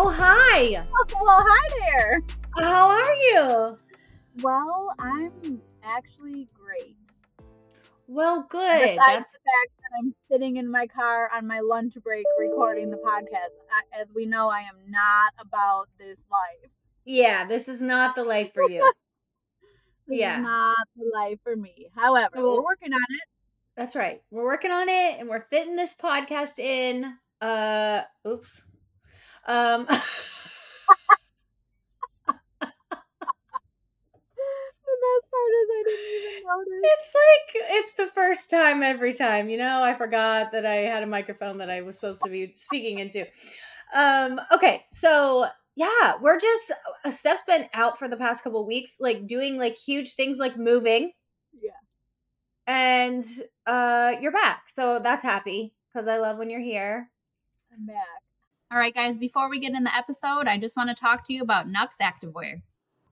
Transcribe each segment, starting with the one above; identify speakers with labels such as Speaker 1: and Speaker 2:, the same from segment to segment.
Speaker 1: Oh, hi.
Speaker 2: Oh, well, hi there.
Speaker 1: How are you?
Speaker 2: Well, I'm actually great.
Speaker 1: Well, good.
Speaker 2: Besides
Speaker 1: That's
Speaker 2: the fact that I'm sitting in my car on my lunch break recording the podcast. I, as we know, I am not about this life.
Speaker 1: yeah, this is not the life for you.
Speaker 2: This
Speaker 1: Yeah.
Speaker 2: not the life for me. However,
Speaker 1: Well-
Speaker 2: we're working on it.
Speaker 1: That's right. We're working on it and we're fitting this podcast in. Uh oops. Um
Speaker 2: The best part is I didn't even notice.
Speaker 1: it's like it's the first time every time, you know? I forgot that I had a microphone that I was supposed to be speaking into. Um okay, so yeah, we're just uh, Steph's been out for the past couple weeks like doing like huge things like moving.
Speaker 2: Yeah.
Speaker 1: And uh you're back. So that's happy cuz I love when you're here.
Speaker 2: I'm back.
Speaker 3: All right, guys, before we get in the episode, I just want to talk to you about Nux Activewear.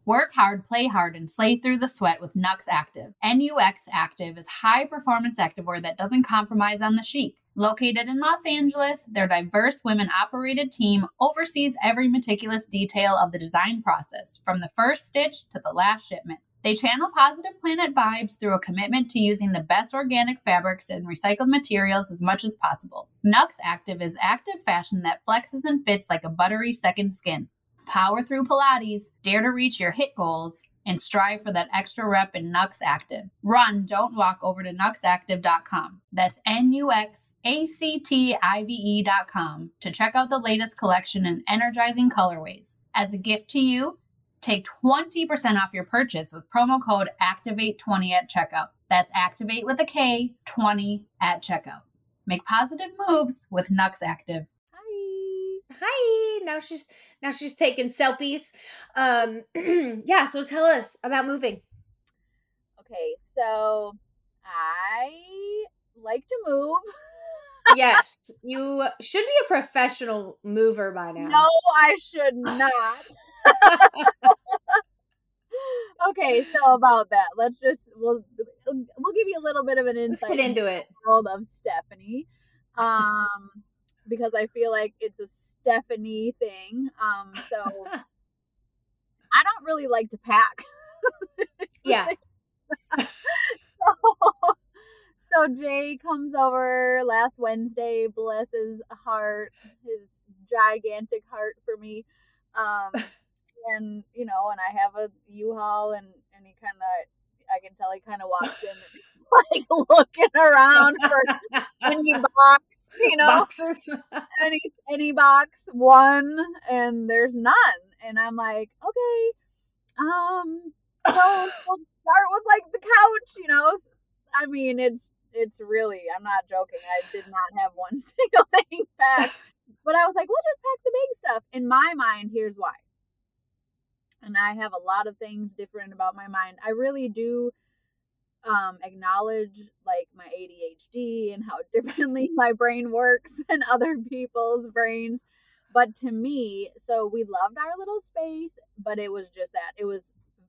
Speaker 3: Work hard, play hard, and slay through the sweat with Nux Active. NUX Active is high performance activewear that doesn't compromise on the chic. Located in Los Angeles, their diverse women operated team oversees every meticulous detail of the design process, from the first stitch to the last shipment. They channel positive planet vibes through a commitment to using the best organic fabrics and recycled materials as much as possible. Nux Active is active fashion that flexes and fits like a buttery second skin. Power through Pilates, dare to reach your hit goals, and strive for that extra rep in Nux Active. Run, don't walk over to nuxactive.com. That's N U X A C T I V E.com to check out the latest collection in energizing colorways. As a gift to you, take 20% off your purchase with promo code ACTIVATE20 at checkout. That's activate with a K 20 at checkout. Make positive moves with Nux Active.
Speaker 2: Hi.
Speaker 1: Hi. Now she's now she's taking selfies. Um yeah, so tell us about moving.
Speaker 2: Okay, so I like to move.
Speaker 1: yes, you should be a professional mover by now.
Speaker 2: No, I should not. Okay, so about that, let's just we'll we'll give you a little bit of an
Speaker 1: Let's
Speaker 2: insight
Speaker 1: get into it.
Speaker 2: the world of Stephanie, um, because I feel like it's a Stephanie thing. Um, so I don't really like to pack.
Speaker 1: Yeah.
Speaker 2: so, so Jay comes over last Wednesday, bless his heart, his gigantic heart for me. Um, and you know, and I have a U-Haul, and and he kind of, I can tell he kind of walks in, like looking around for any box, you know,
Speaker 1: Boxes.
Speaker 2: any any box one, and there's none, and I'm like, okay, um, so we'll start with like the couch, you know. I mean, it's it's really, I'm not joking. I did not have one single thing packed, but I was like, we'll just pack the big stuff. In my mind, here's why. And I have a lot of things different about my mind. I really do um, acknowledge like my ADHD and how differently my brain works than other people's brains. But to me, so we loved our little space, but it was just that it was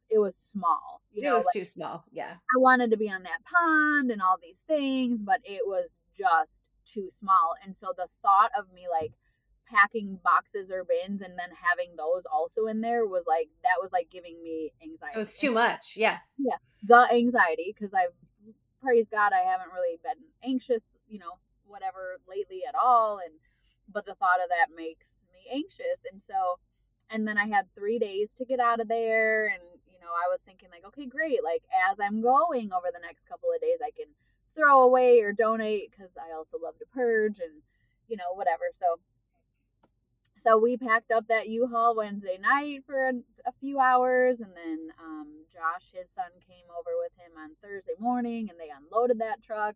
Speaker 2: it was small. You
Speaker 1: it was
Speaker 2: like,
Speaker 1: too small. Yeah.
Speaker 2: I wanted to be on that pond and all these things, but it was just too small. And so the thought of me like packing boxes or bins and then having those also in there was like that was like giving me anxiety.
Speaker 1: It was too much. Yeah. Yeah.
Speaker 2: The anxiety because I've praise God I haven't really been anxious, you know, whatever lately at all and but the thought of that makes me anxious and so and then I had 3 days to get out of there and you know I was thinking like, okay, great. Like as I'm going over the next couple of days, I can throw away or donate because I also love to purge and you know whatever. So so we packed up that U-Haul Wednesday night for a, a few hours, and then um, Josh, his son, came over with him on Thursday morning, and they unloaded that truck,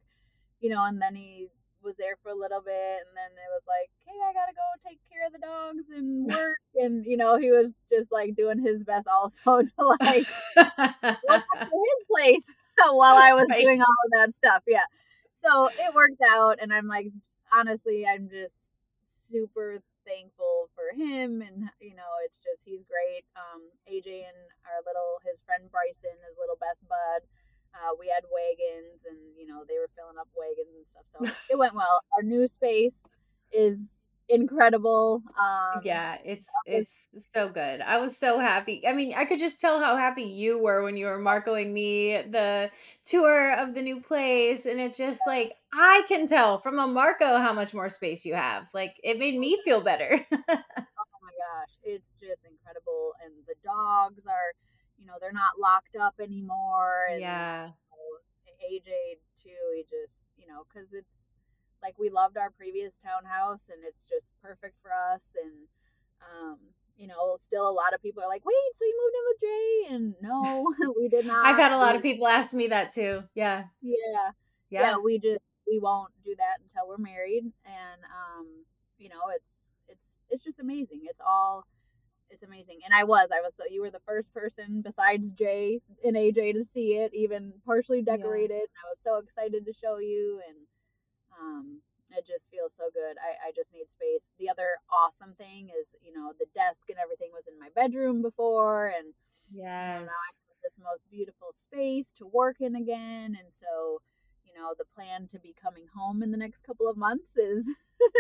Speaker 2: you know, and then he was there for a little bit, and then it was like, hey, I gotta go take care of the dogs and work, and you know, he was just like doing his best also to like back to his place while I was right. doing all of that stuff. Yeah, so it worked out, and I'm like, honestly, I'm just super thankful for him and you know it's just he's great. Um aj and our little his friend bryson his little best bud uh, we had wagons and you know they were filling up wagons and stuff so it went well. Our new space is incredible um
Speaker 1: yeah it's it's so good. I was so happy i mean i could just tell how happy you were when you were marcoing me the tour of the new place and it just like i can tell from a marco how much more space you have like it made me feel better. Oh
Speaker 2: my gosh it's just incredible and the dogs are you know they're not locked up anymore and,
Speaker 1: yeah.
Speaker 2: you know, aj too he just you know because it's like we loved our previous townhouse and it's just perfect for us and um you know still a lot of people are like wait so you moved in with jay? And no we did not
Speaker 1: i've had a lot of people ask me that too yeah.
Speaker 2: Yeah. Yeah, yeah we just we won't do that until we're married and um you know it's it's it's just amazing it's all it's amazing and i was i was so you were the first person besides jay and aj to see it even partially decorated yeah. i was so excited to show you and um, it just feels so good. I, I just need space. The other awesome thing is, you know, the desk and everything was in my bedroom before, and
Speaker 1: yes, you know,
Speaker 2: now I have this most beautiful space to work in again. And so, you know, the plan to be coming home in the next couple of months is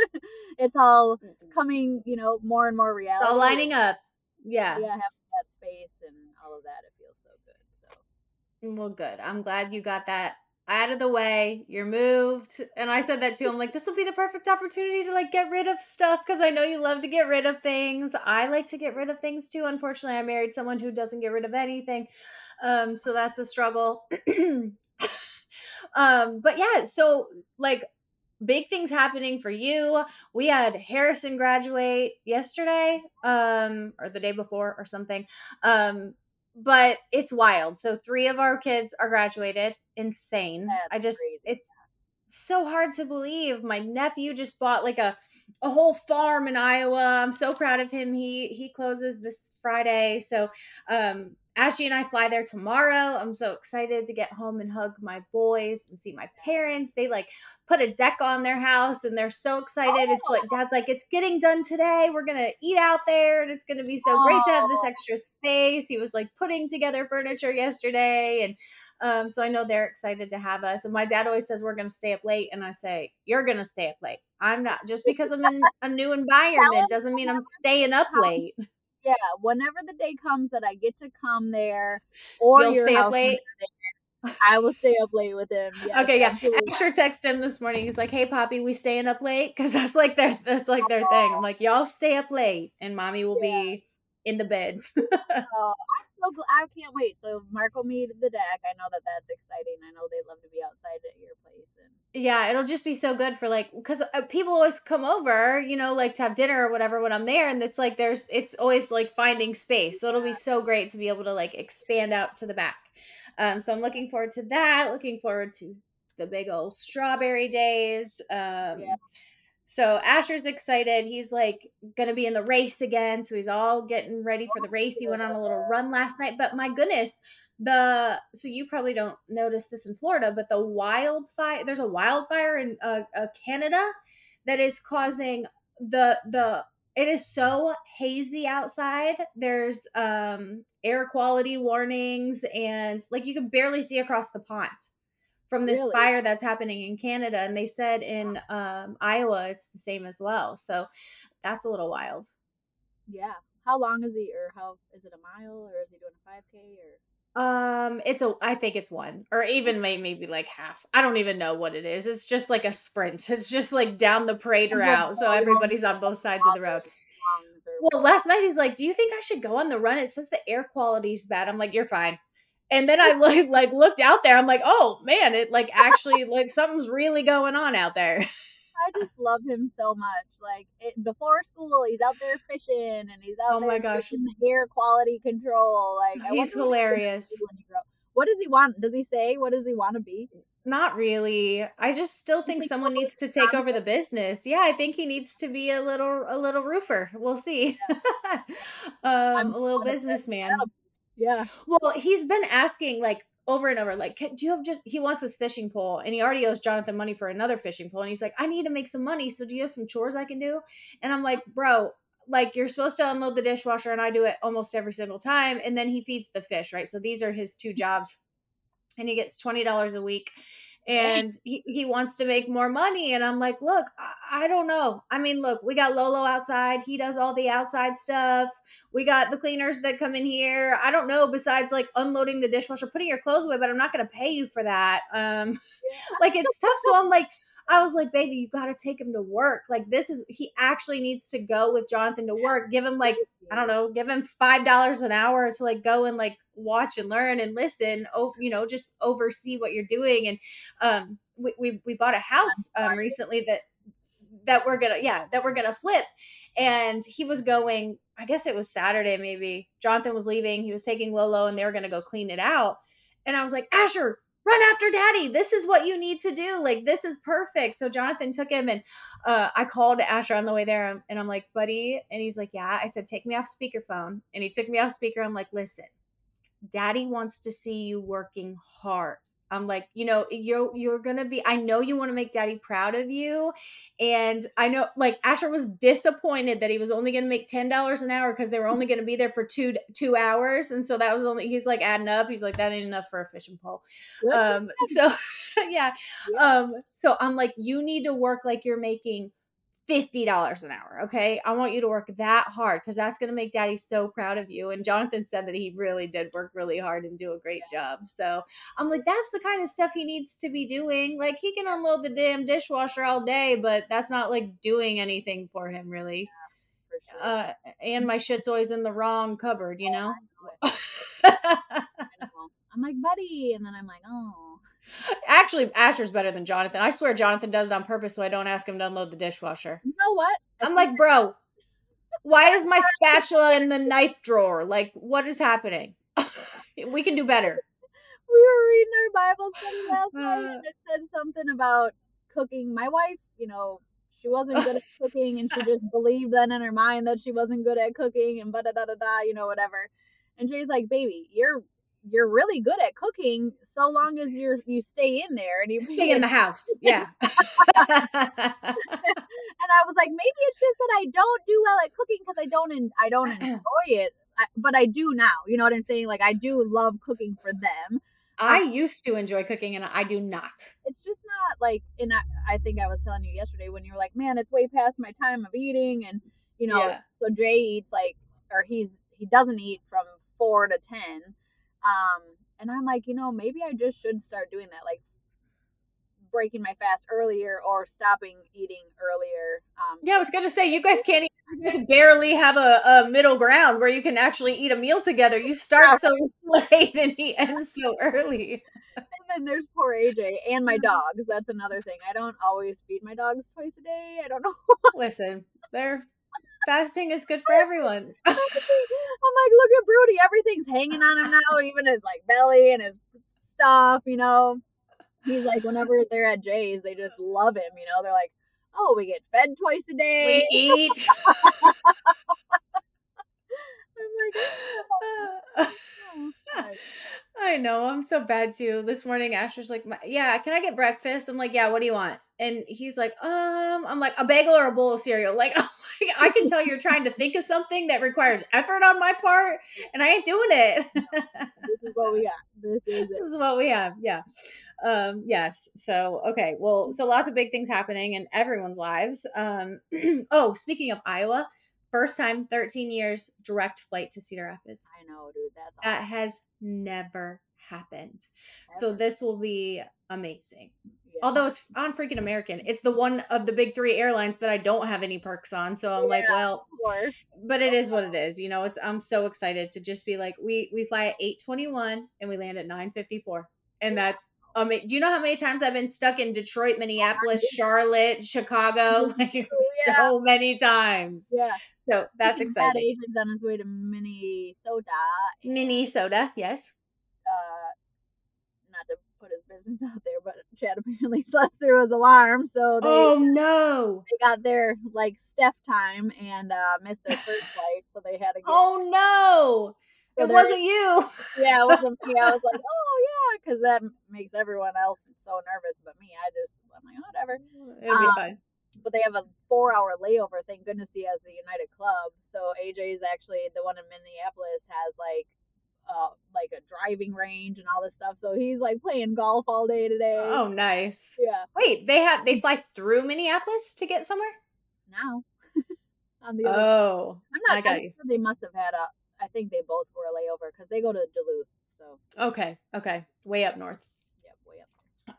Speaker 2: it's all coming, you know, more and more reality.
Speaker 1: It's all lining up. Yeah,
Speaker 2: yeah, having that space and all of that, it feels so good. So,
Speaker 1: well, good. I'm glad you got that out of the way. You're moved. And I said that too. I'm like, this will be the perfect opportunity to like get rid of stuff because I know you love to get rid of things. I like to get rid of things too. Unfortunately, I married someone who doesn't get rid of anything. Um, so that's a struggle. um, but yeah, so like big things happening for you. We had Harrison graduate yesterday, um, or the day before or something. Um, but it's wild. So three of our kids are graduated. Insane. That's I just crazy. it's so hard to believe. My nephew just bought like a a whole farm in Iowa. I'm so proud of him. He he closes this Friday. So um Ashley and I fly there tomorrow. I'm so excited to get home and hug my boys and see my parents. They like put a deck on their house and they're so excited. Oh. It's like dad's like, it's getting done today. We're gonna eat out there and it's gonna be so oh. great to have this extra space. He was like putting together furniture yesterday and um, so I know they're excited to have us. And my dad always says we're gonna stay up late, and I say, You're gonna stay up late. I'm not just because I'm in a new environment doesn't mean I'm staying up late
Speaker 2: yeah, whenever the day comes that I get to come there, or
Speaker 1: you'll stay up late.
Speaker 2: I will stay up late with him.
Speaker 1: Yes, okay, yeah. Absolutely. Asher texted him this morning. He's like, "Hey, Poppy, we staying up late because that's like their that's like their thing." I'm oh. like, "Y'all stay up late, and Mommy will yeah. be in the bed."
Speaker 2: oh, I'm so I can't wait. So Marco meet the deck. I know that that's exciting. I know they love to be outside at your place
Speaker 1: yeah, it'll just be so good for like because uh, people always come over, you know, like to have dinner or whatever when I'm there, and it's like there's it's always like finding space. So it'll be so great to be able to like expand out to the back. Um, so I'm looking forward to that. Looking forward to the big old strawberry days. Um, yeah so Asher's excited. He's like gonna be in the race again. So he's all getting ready for the race. He went on a little run last night. But my goodness, the so you probably don't notice this in Florida, but the wildfire there's a wildfire in uh, uh, Canada that is causing the the it is so hazy outside. There's um air quality warnings and like you can barely see across the pond from this really? fire that's happening in Canada. And they said in um, Iowa it's the same as well. So that's a little wild.
Speaker 2: Yeah. How long is he, or how is it a mile, or is he doing a five k, or?
Speaker 1: Um, it's a. I think it's one, or even maybe like half. I don't even know what it is. It's just like a sprint. It's just like down the parade route, so everybody's on both sides of the road. well, last night he's like, "Do you think I should go on the run? It says the air quality's bad." I'm like, "You're fine." And then I like like looked out there. I'm like, "Oh man, it like actually like something's really going on out there."
Speaker 2: I just love him so much. Like it, before school, he's out there fishing and he's out
Speaker 1: Oh
Speaker 2: there
Speaker 1: my gosh.
Speaker 2: fishing air quality control. Like
Speaker 1: He's
Speaker 2: wonder what he'll
Speaker 1: hilarious.
Speaker 2: he What does he want? Does he say what does he want to be?
Speaker 1: Not really. I just still think someone needs to take over the business. Yeah, I think he needs to be a little a little roofer. We'll see. Um, a little businessman.
Speaker 2: Yeah.
Speaker 1: Well, he's been asking like over and over, like, "Can- do you have just? He wants this fishing pole, and he already owes Jonathan money for another fishing pole, and he's like, I need to make some money. So do you have some chores I can do? And I'm like, bro. Like you're supposed to unload the dishwasher, and I do it almost every single time. And then he feeds the fish, right? So these are his two jobs, and he gets twenty dollars a week and he, he wants to make more money and i'm like look I, I don't know. I mean look we got lolo outside. He does all the outside stuff. We got the cleaners that come in here. I don't know besides like unloading the dishwasher putting your clothes away but i'm not going to pay you for that. Um like it's tough. So i'm like i was like baby you got to take him to work. Like this is he actually needs to go with jonathan to work. Give him like I don't know, give him five dollars an hour to like go and like watch and learn and listen. Oh, you know, just oversee what you're doing. And um, we we, we bought a house um recently that that we're gonna yeah that we're gonna flip, and he was going. I guess it was Saturday maybe. Jonathan was leaving. He was taking Lolo, and they were gonna go clean it out. And I was like, Asher, run after daddy. This is what you need to do. Like, this is perfect. So Jonathan took him and uh, I called Asher on the way there and I'm like, buddy. And he's like, yeah. I said, take me off speakerphone. And he took me off speaker. I'm like, listen, daddy wants to see you working hard. I'm like, you know, you're you're gonna be. I know you want to make daddy proud of you, and I know like Asher was disappointed that he was only gonna make ten dollars an hour because they were only gonna be there for two two hours, and so that was only he's like adding up. He's like that ain't enough for a fishing pole. Um, so yeah,
Speaker 2: Yeah.
Speaker 1: um, so I'm like, you need to work like you're making fifty dollars an hour. Okay, I want you to work that hard because that's gonna make Daddy so proud of you. And Jonathan said that he really did work really hard and do a great job. So I'm like, that's the kind of stuff he needs to be doing. Like he can unload the damn dishwasher all day, but that's not like doing anything for him really.
Speaker 2: for sure.
Speaker 1: Uh, and my shit's always in the wrong cupboard, you know.
Speaker 2: I know. I'm like, buddy, and then I'm like, oh,
Speaker 1: Actually, Asher's better than Jonathan. I swear Jonathan does it on purpose so I don't ask him to unload the dishwasher.
Speaker 2: you know what? I
Speaker 1: I'm like, bro, why is my spatula in the knife drawer? Like, what is happening? we can do better.
Speaker 2: we were reading our Bible study last night,
Speaker 1: Uh.
Speaker 2: and it said something about cooking. My wife, you know, she wasn't good at cooking, and she just believed then in her mind that she wasn't good at cooking, and da da da da da, you know, whatever. And she's like, "Baby, you're you're really good at cooking, so long as you're you stay in there and you
Speaker 1: Stay in the house. Yeah.
Speaker 2: and I was like, maybe it's just that I don't do well at cooking because I don't en- I don't enjoy it, I, but I do now. You know what I'm saying? Like I do love cooking for them.
Speaker 1: I used to enjoy cooking and I do not.
Speaker 2: It's just not like, and I, I think I was telling you yesterday when you were like, man, it's way past my time of eating, and you know,
Speaker 1: Yeah.
Speaker 2: so Jay eats like, or he's he doesn't eat from four to ten, um, and I'm like, you know, maybe I just should start doing that, like breaking my fast earlier or stopping eating earlier. Um,
Speaker 1: Yeah, I was gonna say you guys can't. eat- You guys barely have a, a middle ground where you can actually eat a meal together. You start so late and he ends so early.
Speaker 2: And then there's poor AJ and my dogs. That's another thing. I don't always feed my dogs twice a day. I don't know.
Speaker 1: Listen, they're fasting is good for everyone.
Speaker 2: I'm like, look at Broody. Everything's hanging on him now, even his like belly and his stuff. You know, he's like, whenever they're at Jay's, they just love him. You know, they're like, oh, we get fed twice a day.
Speaker 1: we eat.
Speaker 2: Oh, God.
Speaker 1: I know. I'm so bad too. This morning, Asher's like, "Yeah, can I get breakfast?" I'm like, "Yeah, what do you want?" And he's like, "Um, I'm like a bagel or a bowl of cereal." Like, like, I can tell you're trying to think of something that requires effort on my part, and I ain't doing it.
Speaker 2: this is what we got. This is
Speaker 1: this is what we have. Yeah. Um, yes. So, okay. Well, so lots of big things happening in everyone's lives. Um, oh, speaking of Iowa, first time, 13 years, direct flight to Cedar Rapids.
Speaker 2: I know, dude. That's
Speaker 1: That
Speaker 2: awesome.
Speaker 1: has never happened. So this will be amazing.
Speaker 2: Yeah.
Speaker 1: Although it's on freaking American, it's the one of the big three airlines that I don't have any perks on. So I'm like, well, but it is what it is. You know, it's I'm so excited to just be like, we we fly at 821 and we land at 954. And that's amazing. Do you know how many times I've been stuck in Detroit, oh Minneapolis, Charlotte, Chicago? Like
Speaker 2: Yeah.
Speaker 1: so many times.
Speaker 2: Yeah.
Speaker 1: So that's
Speaker 2: Speaking of that,
Speaker 1: exciting.
Speaker 2: Adrian's on his way to Minnesota.
Speaker 1: Minnesota, yes.
Speaker 2: Uh, not to put his business out there, but Chad apparently slept through his alarm, so they
Speaker 1: Oh no.
Speaker 2: they got their like Steph time and uh missed their first flight, so they had to get.
Speaker 1: Oh no.
Speaker 2: so
Speaker 1: It wasn't you.
Speaker 2: Yeah, it wasn't me. I was like, oh yeah, because that makes everyone else so nervous, but me, I just I'm like whatever.
Speaker 1: It'll be
Speaker 2: Um,
Speaker 1: fine.
Speaker 2: But they have a four hour layover. Thank goodness he has the United Club. So AJ is actually the one in Minneapolis has like uh like a driving range and all this stuff. So he's like playing golf all day today.
Speaker 1: Oh nice.
Speaker 2: yeah.
Speaker 1: Wait, they have they fly through Minneapolis to get somewhere?
Speaker 2: Now on the
Speaker 1: Oh.
Speaker 2: I'm not.
Speaker 1: I got
Speaker 2: I'm
Speaker 1: you.
Speaker 2: sure they must have had a. I think they both were a layover because they go to Duluth. So
Speaker 1: Okay. Okay. Way up north.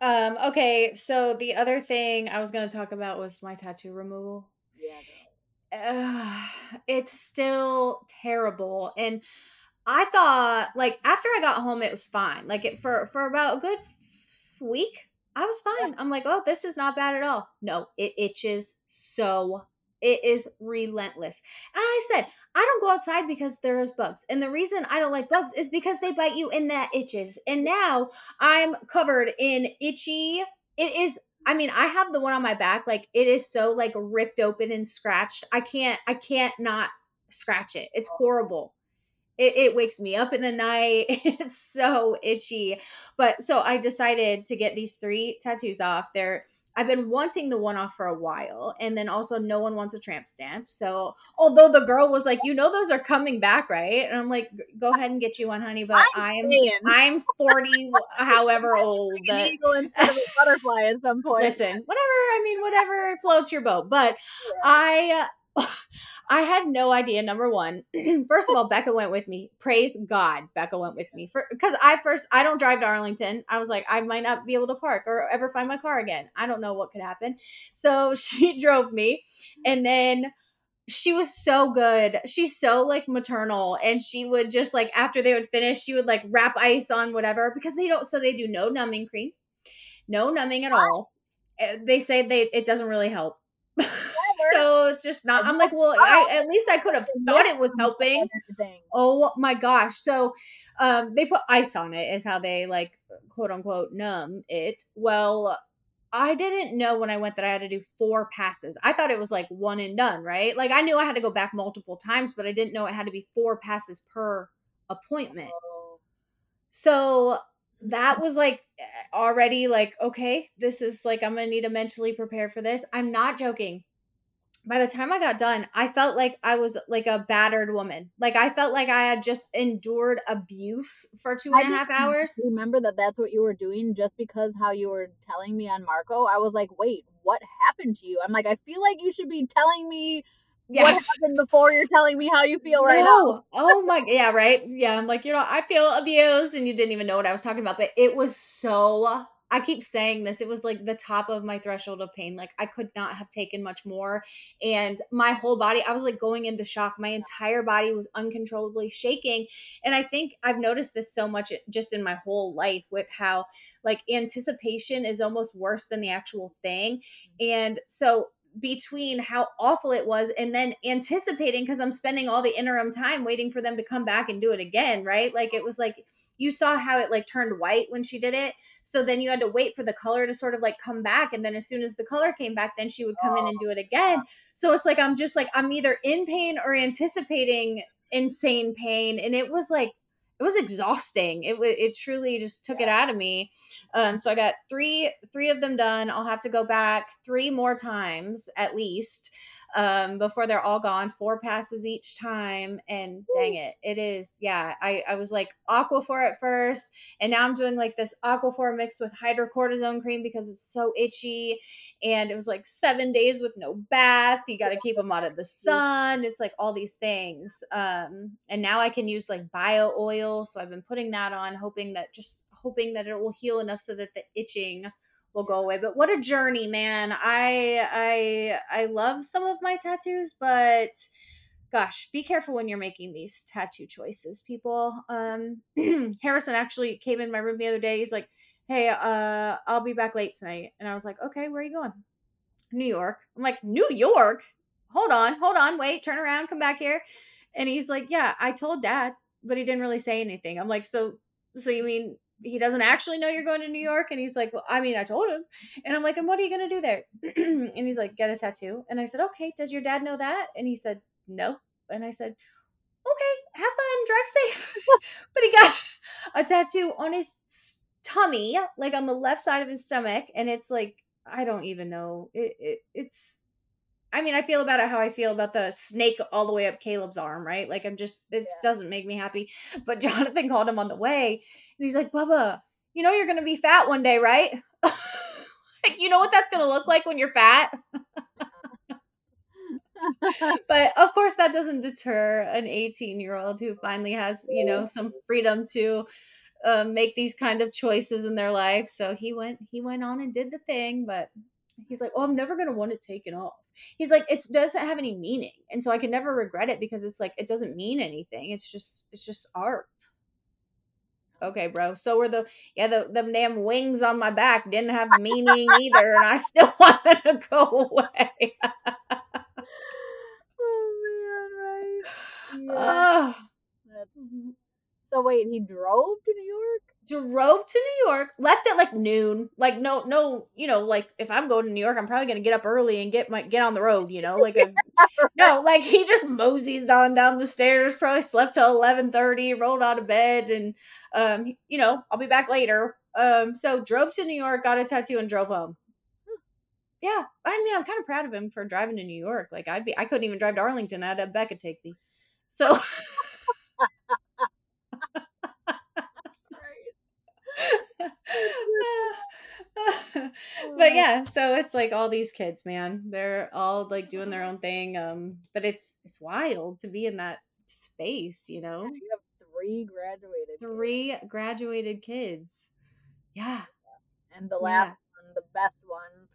Speaker 2: Yeah, way up.
Speaker 1: Um, okay, so the other thing I was going to talk about was my tattoo removal.
Speaker 2: Yeah.
Speaker 1: Ugh, it's still terrible. And I thought like after I got home it was fine. Like it for for about a good f- week, I was fine. I'm like, "Oh, this is not bad at all." No, it itches so it is relentless. And I said, I don't go outside because there's bugs. And the reason I don't like bugs is because they bite you and that itches. And now I'm covered in itchy. It is I mean, I have the one on my back like it is so like ripped open and scratched. I can't I can't not scratch it. It's horrible. It, it wakes me up in the night. It's so itchy. But so I decided to get these three tattoos off. They're I've been wanting the one off for a while, and then also no one wants a tramp stamp. So, although the girl was like, "You know, those are coming back, right?" And I'm like, "Go ahead and get you one, honey." But I'm
Speaker 2: saying.
Speaker 1: I'm 40, however old. But
Speaker 2: eagle instead of a butterfly at some point.
Speaker 1: listen, whatever. I mean, whatever floats your boat. But I, uh, I had no idea. Number one, first of all, Becca went with me. Praise God, Becca went with me for because I first I don't drive to Arlington. I was like, I might not be able to park or ever find my car again. I don't know what could happen. So she drove me, and then she was so good. She's so like maternal and she would just like after they would finish, she would like wrap ice on whatever because they don't so they do no numbing cream. No numbing at all. Uh, They say they it doesn't really help. so it's just not I'm like, well, I at least I could have thought it was helping. Oh my gosh. So um they put ice on it is how they like quote unquote numb it. Well, I didn't know when I went that I had to do four passes. I thought it was like one and done, right? Like I knew I had to go back multiple times, but I didn't know it had to be four passes per appointment.
Speaker 2: Oh,
Speaker 1: So that was like already like, okay, this is like, I'm going to need to mentally prepare for this. I'm not joking. By the time I got done, I felt like I was like a battered woman. Like I felt like I had just endured abuse for two and a
Speaker 2: I
Speaker 1: half hours.
Speaker 2: Remember that that's what you were doing just because how you were telling me on Marco. I was like, wait, what happened to you? I'm like, I feel like you should be telling me
Speaker 1: Yeah.
Speaker 2: what happened before you're telling me how you feel right now.
Speaker 1: Oh my yeah, right. Yeah. I'm like, you know, I feel abused and you didn't even know what I was talking about. But it was so I keep saying this. It was like the top of my threshold of pain. Like I could not have taken much more. And my whole body, I was like going into shock. My entire body was uncontrollably shaking. And I think I've noticed this so much just in my whole life with how like anticipation is almost worse than the actual thing. And so between how awful it was and then anticipating because I'm spending all the interim time waiting for them to come back and do it again, right? Like it was like you saw how it like turned white when she did it. So then you had to wait for the color to sort of like come back. And then as soon as the color came back, then she would come in and do it again. So it's like I'm just like I'm either in pain or anticipating insane pain. And it was like it was exhausting. It it truly just took it out of me. Um, so I got three three of them done. I'll have to go back three more times at least. Um, before they're all gone. Four passes each time, and dang it, it is. Yeah, I I was like Aquaphor at first, and now I'm doing like this Aquaphor mixed with hydrocortisone cream because it's so itchy, and it was like seven days with no bath. You got to keep them out of the sun. It's like all these things, um, and now I can use like bio oil, so I've been putting that on, hoping that just hoping that it will heal enough so that the itching will go away. But what a journey, man. I I I love some of my tattoos, but gosh, be careful when you're making these tattoo choices, people. Um Harrison actually came in my room the other day. He's like, "Hey, uh I'll be back late tonight." And I was like, "Okay, where are you going?" New York. I'm like, "New York? Hold on. Hold on. Wait, turn around, come back here." And he's like, "Yeah, I told dad, but he didn't really say anything." I'm like, "So so you mean he doesn't actually know you're going to New York. And he's like, Well, I mean, I told him. And I'm like, And what are you going to do there? and he's like, Get a tattoo. And I said, Okay, does your dad know that? And he said, No. And I said, Okay, have fun, drive safe. but he got a tattoo on his tummy, like on the left side of his stomach. And it's like, I don't even know. It, it it's I mean, I feel about it how I feel about the snake all the way up Caleb's arm, right? Like I'm just it yeah. doesn't make me happy. But Jonathan called him on the way and he's like, Bubba, you know you're gonna be fat one day, right? like, you know what that's gonna look like when you're fat? but of course that doesn't deter an 18 year old who finally has, you know, some freedom to uh, make these kind of choices in their life. So he went he went on and did the thing, but he's like, "Oh, I'm never gonna want to take it taken off." He's like, "It doesn't have any meaning, and so I can never regret it because it's like it doesn't mean anything. It's just it's just art." Okay, bro. So were the yeah the the damn wings on my back didn't have meaning either, and I still wanted to go away.
Speaker 2: oh man, right? Yeah. Uh, so wait, he drove to New York?
Speaker 1: Drove to New York, left at like noon. Like no, no, you know, like if I'm going to New York, I'm probably gonna get up early and get my get on the road. You know, like a, no, like he just moseys on down the stairs. Probably slept till eleven thirty, rolled out of bed, and um, you know, I'll be back later. Um, so drove to New York, got a tattoo, and drove home. Yeah, I mean, I'm kind of proud of him for driving to New York. Like I'd be, I couldn't even drive to Arlington. I'd have Becca take me. So. but yeah, so it's like all these kids, man. They're all like doing their own thing. Um, but it's it's wild to be in that space, you know.
Speaker 2: You have three graduated.
Speaker 1: Three kids. graduated kids. Yeah.
Speaker 2: And the last yeah. one, the best one.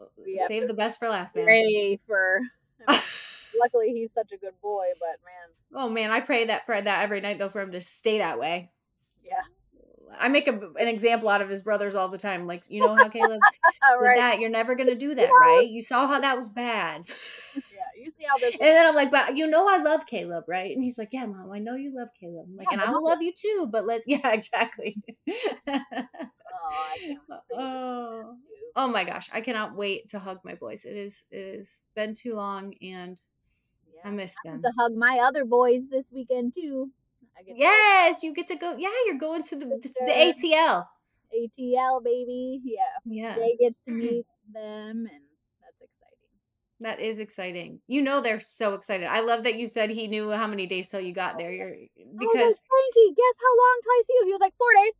Speaker 1: Uh, save the best for last, man.
Speaker 2: Pray for. I mean, luckily, he's such a good boy, but man.
Speaker 1: Oh man, I pray that for that every night though for him to stay that way.
Speaker 2: Yeah.
Speaker 1: I make a, an example out of his brothers all the time. Like, you know how Caleb right. that? You're never gonna do that, yeah. right? You saw how that was bad.
Speaker 2: Yeah, you see how this.
Speaker 1: and then I'm like, but you know I love Caleb, right? And he's like, yeah, mom, I know you love Caleb. I'm like, yeah, and I will love you too, but let's, yeah, exactly. oh, uh, oh, oh my gosh, I cannot wait to hug my boys. It is, it has been too long, and I miss them.
Speaker 2: to hug my other boys this weekend too
Speaker 1: yes, you get to go. Yeah, you're going to the the, the ATL.
Speaker 2: ATL, baby. Yeah.
Speaker 1: Yeah.
Speaker 2: Jay gets to meet them, and that's exciting.
Speaker 1: That is exciting. You know they're so excited. I love that you said he knew how many days till you got there. You're because
Speaker 2: like, Frankie, guess how long till I see you? He was like four days.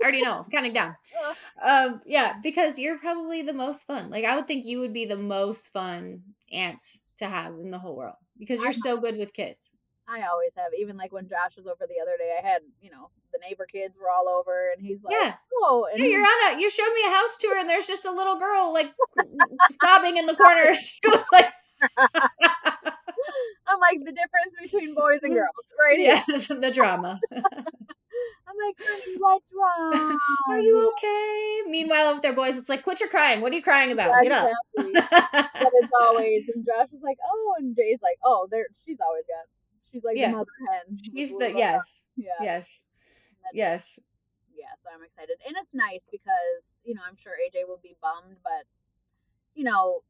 Speaker 1: I already know. I'm counting down. Um, yeah, because you're probably the most fun. Like I would think you would be the most fun aunt to have in the whole world because you're so good with kids.
Speaker 2: I always have. Even like when Josh was over the other day, I had you know the neighbor kids were all over, and he's like,
Speaker 1: "Yeah,
Speaker 2: oh,
Speaker 1: yeah, you're on a. You showed me a house tour, and there's just a little girl like sobbing in the corner. She was like."
Speaker 2: I'm like the difference between boys and girls, right?
Speaker 1: Yes, the drama.
Speaker 2: I'm like, honey, what's wrong?
Speaker 1: Are you okay? Meanwhile, if they're boys, it's like, quit your crying. What are you crying about? Yeah,
Speaker 2: Get exactly. up. but it's always, and Josh is like, oh, and Jay's like, oh, there. She's always got She's like yeah. the mother hen.
Speaker 1: She's the yes, yeah, yes, yes.
Speaker 2: Yeah, so I'm excited, and it's nice because you know I'm sure AJ will be bummed, but you know,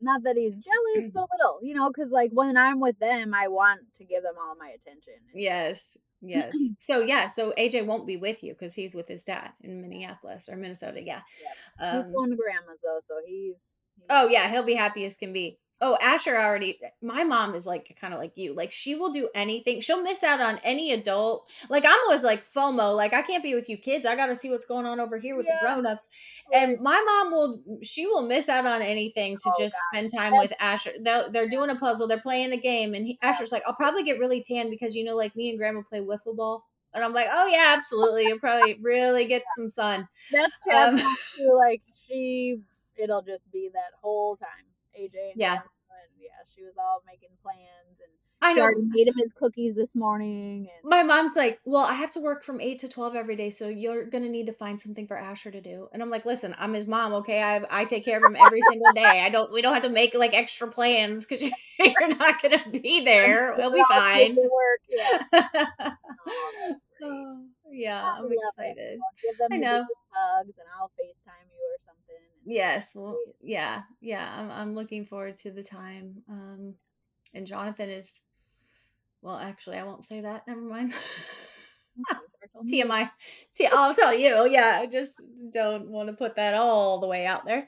Speaker 2: not that he's jealous, but a little, you know, because like when I'm with them, I want to give them all my attention.
Speaker 1: Yes, yes. so yeah, so AJ won't be with you because he's with his dad in Minneapolis or Minnesota. Yeah,
Speaker 2: yeah. Um, he's going to grandma's though, so he's
Speaker 1: Oh yeah, he'll be happy as can be. Oh, Asher already. My mom is like kind of like you. Like she will do anything. She'll miss out on any adult. Like I'm always like FOMO. Like I can't be with you kids. I got to see what's going on over here with
Speaker 2: Yeah.
Speaker 1: the grown-ups. And my mom will. She will miss out on anything to
Speaker 2: Oh,
Speaker 1: just
Speaker 2: God.
Speaker 1: spend time with Asher. They're, they're doing a puzzle. They're playing a game, and he, Asher's like, "I'll probably get really tan because you know, like me and Grandma play wiffle ball." And I'm like, "Oh yeah, absolutely. You'll probably really get some sun."
Speaker 2: That's
Speaker 1: Um,
Speaker 2: Chad's mom, too. Like she, it'll just be that whole time. AJ and
Speaker 1: Yeah.
Speaker 2: And yeah, she was all making plans and
Speaker 1: I know.
Speaker 2: already made him his cookies this morning. And
Speaker 1: my mom's like, Well, I have to work from eight to twelve every day, so you're gonna need to find something for Asher to do. And I'm like, Listen, I'm his mom, okay? I I take care of him every single day. I don't we don't have to make like extra plans because you're not gonna be there. We'll be fine.
Speaker 2: work. Yeah. Oh,
Speaker 1: yeah, I'm excited. I know.
Speaker 2: biggest hugs, and I'll Facetime you or something. and-
Speaker 1: Yes, well, yeah, yeah. I'm I'm looking forward to the time. Um, and Jonathan is, well, actually, I won't say that. Never mind. TMI. T- I'll tell you. Yeah, I just don't want to put that all the way out there.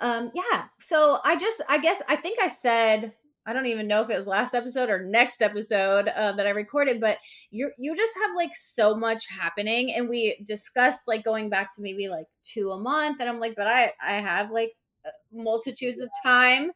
Speaker 1: Um, yeah. So I just, I guess, I think I said, I don't even know if it was last episode or next episode uh, that I recorded, but you you just have like so much happening, and we discussed like going back to maybe like two a month, and I'm like, but I I have like multitudes of time.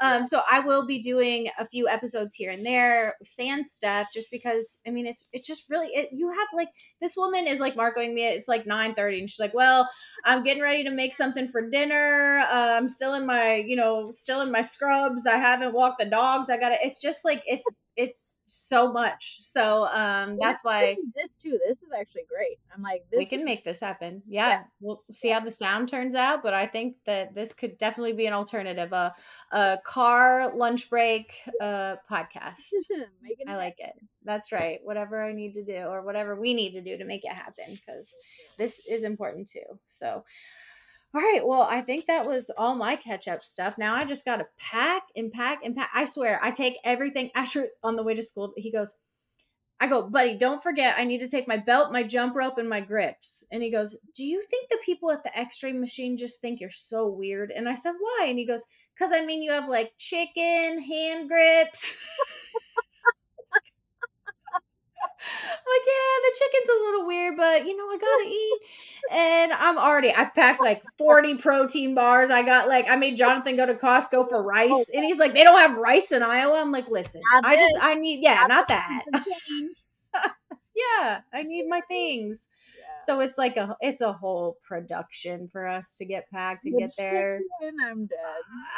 Speaker 1: Um so i will be doing a few episodes here and there sand stuff just because i mean it's it just really it, you have like this woman is like marking me it's like 9 30 and she's like well i'm getting ready to make something for dinner uh, i'm still in my you know still in my scrubs i haven't walked the dogs i gotta it's just like it's it's so much so um that's why
Speaker 2: This too. This is actually great. I'm like, this
Speaker 1: we can make this happen yeah,
Speaker 2: Yeah.
Speaker 1: we'll see how the sound turns out but i think that this could definitely be an alternative a, a car lunch break uh podcast I like it. That's right. Whatever I need to do or whatever we need to do to make it happen because this is important too. So, all right. Well, I think that was all my catch up stuff. Now I just got to pack and pack and pack. I swear, I take everything. Asher, on the way to school, he goes, I go, buddy, don't forget, I need to take my belt, my jump rope, and my grips. And he goes, Do you think the people at the x ray machine just think you're so weird? And I said, Why? And he goes, Because I mean, you have like chicken, hand grips. like, yeah, the chicken's a little weird, but you know, I gotta eat. And I'm already, I've packed like 40 protein bars. I got like, I made Jonathan go to Costco for rice, and he's like, they don't have rice in Iowa. I'm like, listen, I just. I need, yeah,
Speaker 2: Not
Speaker 1: not that. Yeah, I need my things.
Speaker 2: Yeah.
Speaker 1: So it's like a, it's a whole production for us to get packed and
Speaker 2: The
Speaker 1: get there.
Speaker 2: chicken, I'm dead.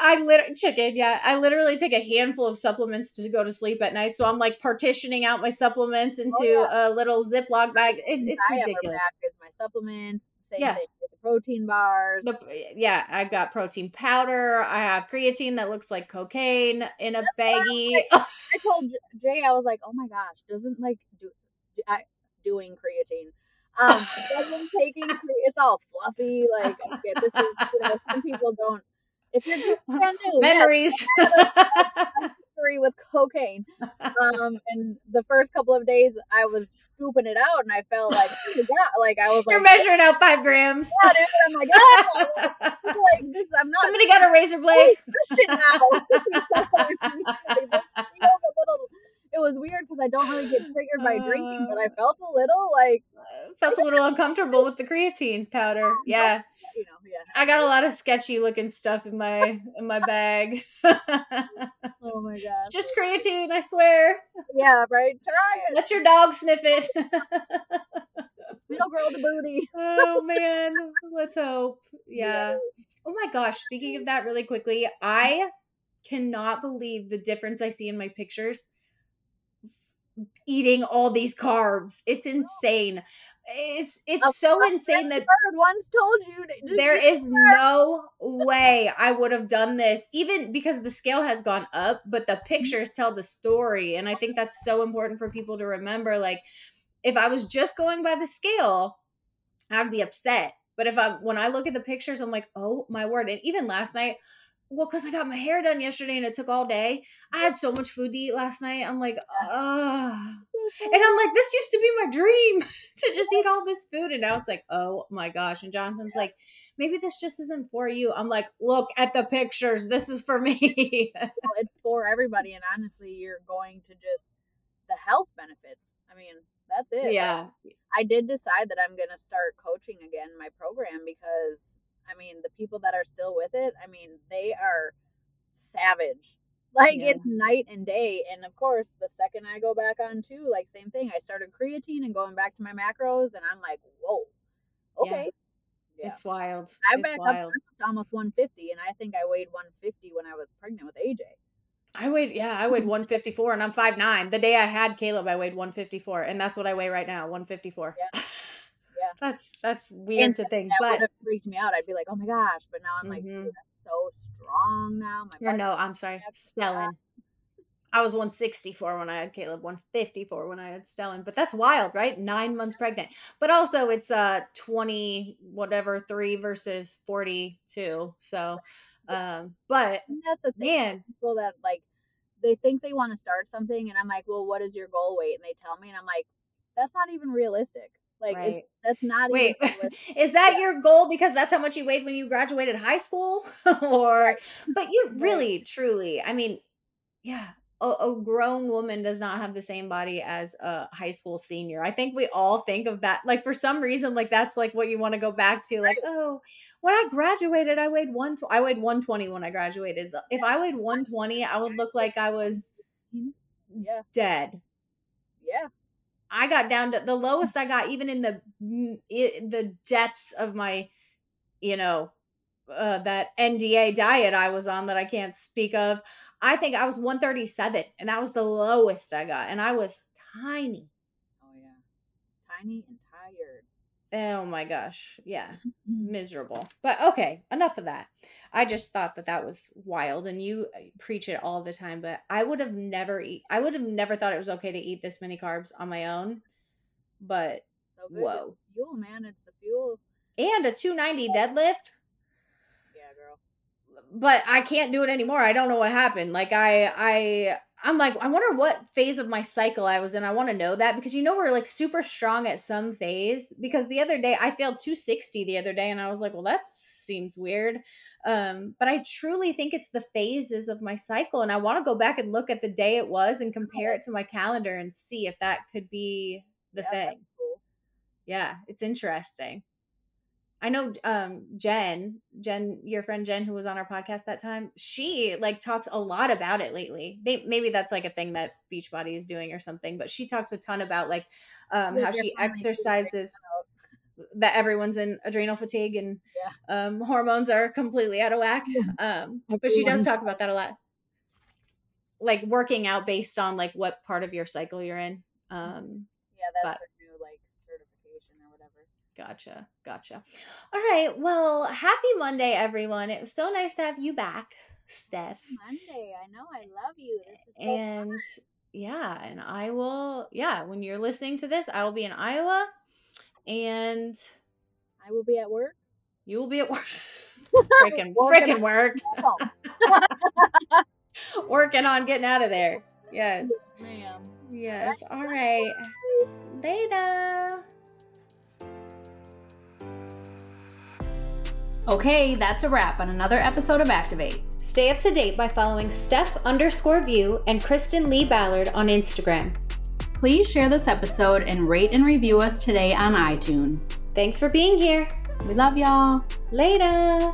Speaker 1: I literally chicken, yeah. I literally take a handful of supplements to go to sleep at night. So I'm like partitioning out my supplements oh, into
Speaker 2: Oh,
Speaker 1: a little Ziploc bag. It, it's
Speaker 2: I
Speaker 1: ridiculous.
Speaker 2: my supplements. Same
Speaker 1: Yeah.
Speaker 2: thing with the protein bars.
Speaker 1: The, yeah, I've got protein powder. I have creatine that looks like cocaine in a baggie.
Speaker 2: I told Jay, I was like, oh my gosh, doesn't like do, doing creatine. Um, doesn't taking it's all fluffy. Like, okay, this is you know, some people don't. If you're just brand new,
Speaker 1: Memories.
Speaker 2: history with cocaine. Um, and the first couple of days, I was scooping it out, and I felt like, yeah, like I was Like, You're
Speaker 1: measuring out five grams.
Speaker 2: "Yeah, dude," I'm like, oh, like this. I'm not
Speaker 1: Somebody got a razor blade.
Speaker 2: Christian now. It was a little. It was weird because I don't really get triggered by drinking, but I uh, felt a little like uh,
Speaker 1: Felt a little uncomfortable with the creatine powder. Yeah.
Speaker 2: you know, yeah.
Speaker 1: I got a lot of sketchy looking stuff in my in my bag.
Speaker 2: Oh my
Speaker 1: gosh.
Speaker 2: it's
Speaker 1: just creatine, I swear.
Speaker 2: Yeah, right. Try it.
Speaker 1: Let your dog sniff it.
Speaker 2: Little girl the booty.
Speaker 1: oh man, let's hope. Yeah. Oh my gosh, speaking of that really quickly, I cannot believe the difference I see in my pictures eating all these carbs. It's insane. It's it's so insane that
Speaker 2: once told you
Speaker 1: there no way I would have done this, even because the scale has gone up, but the pictures tell the story. And I think that's so important for people to remember. Like, if I was just going by the scale, I'd be upset. But if I, when I look at the pictures, I'm like, oh my word. And even last night, well, because I got my hair done yesterday and it took all day. I had so much food to eat last night. I'm like, ah. And I'm like, this used to be my dream to just eat all this food. And now it's like, oh my gosh. And Jonathan's like, maybe this just isn't for you. I'm like, look at the pictures. This is for me.
Speaker 2: Well, it's for everybody, and honestly, you're going to just the health benefits. I mean, that's it.
Speaker 1: Yeah.
Speaker 2: I did decide that I'm gonna start coaching again my program because I mean the people that are still with it, I mean they are savage. Like
Speaker 1: Yeah.
Speaker 2: it's night and day. And of course, the second I go back on too, like same thing. I started creatine and going back to my macros, and I'm like, whoa, okay. Yeah.
Speaker 1: It's wild.
Speaker 2: I'm
Speaker 1: it's
Speaker 2: back
Speaker 1: wild.
Speaker 2: up to almost 150, and I think I weighed 150 when I was pregnant with AJ.
Speaker 1: I weighed, yeah, I weighed 154 and I'm 5'9. The day I had Caleb, I weighed 154. And that's what I weigh right now 154.
Speaker 2: Yeah.
Speaker 1: That's that's weird
Speaker 2: And
Speaker 1: to think,
Speaker 2: That would
Speaker 1: but
Speaker 2: have freaked me out. I'd be like, oh my gosh. But now I'm like,
Speaker 1: Mhm.
Speaker 2: dude, I'm so strong now. My
Speaker 1: no, I'm sorry, Stellan. I was 164 when I had Caleb, 154 when I had Stellan. But that's wild, right? Nine months pregnant. But also it's uh 20 whatever three versus 42. So um, but
Speaker 2: And that's the thing.
Speaker 1: man,
Speaker 2: People that like, they think they want to start something, and I'm like, well, what is your goal weight? And they tell me, and I'm like, that's not even realistic. Like, it's,
Speaker 1: Right.
Speaker 2: that's not
Speaker 1: wait, is that
Speaker 2: Yeah.
Speaker 1: your goal because that's how much you weighed when you graduated high school? or but you
Speaker 2: Right.
Speaker 1: really, truly, I mean, yeah, a, a grown woman does not have the same body as a high school senior. I think we all think of that. Like for some reason, like that's like what you want to go back to. Like, oh, when I graduated, I weighed one. Tw- I weighed one twenty when I graduated. If I weighed one twenty, I would look like I was mm-hmm.
Speaker 2: Yeah.
Speaker 1: dead.
Speaker 2: Yeah.
Speaker 1: I got down to the lowest I got, even in the m- i- the depths of my, you know, uh, that NDA diet I was on that I can't speak of. I think I was 137, and that was the lowest I got, and I was tiny.
Speaker 2: Oh, yeah. Tiny and.
Speaker 1: Oh my gosh, yeah,
Speaker 2: Mm-hmm.
Speaker 1: miserable. But okay, enough of that. I just thought that that was wild, and you uh, preach it all the time. But I would have never eat. I would have never thought it was okay to eat this many carbs on my own. But
Speaker 2: So good.
Speaker 1: whoa.
Speaker 2: Fuel, man. It's the fuel.
Speaker 1: and a 290 deadlift
Speaker 2: Yeah, girl.
Speaker 1: but i can't do it anymore i don't know what happened like i i i'm like i wonder what phase of my cycle i was in i want to know that because you know we're like super strong at some phase because the other day i failed 260 the other day and i was like well that seems weird um but i truly think it's the phases of my cycle and i want to go back and look at the day it was and compare it to my calendar and see if that could be the
Speaker 2: Yeah,
Speaker 1: thing
Speaker 2: cool.
Speaker 1: yeah, it's interesting. I know um Jen, Jen, your friend Jen who was on our podcast that time, she like talks a lot about it lately. They maybe that's like a thing that Beachbody is doing or something, but she talks a ton about like um how she exercises that everyone's in adrenal fatigue and
Speaker 2: Yeah.
Speaker 1: um hormones are completely out of whack. Um but she does talk about that a lot. Like working out based on like what part of your cycle you're in. Um
Speaker 2: Yeah, that's
Speaker 1: But-
Speaker 2: her new like certification or whatever.
Speaker 1: Gotcha. Gotcha. All right. Well, happy Monday, everyone. It was so nice to have you back, Steph.
Speaker 2: Monday. I know. I love you. So
Speaker 1: And yeah, and I will, yeah, when you're listening to this, I will be in Iowa and
Speaker 2: I will be at work.
Speaker 1: you will be at work. Freaking, freaking work. Working on getting out of there. Yes.
Speaker 2: ma'am.
Speaker 1: Yes. All right. Later.
Speaker 3: Okay, that's a wrap on another episode of Activate.
Speaker 1: Stay up to date by following Steph underscore view and Kristen Lee Ballard on Instagram.
Speaker 3: Please share this episode and rate and review us today on iTunes.
Speaker 1: Thanks for being here.
Speaker 3: We love y'all.
Speaker 1: Later.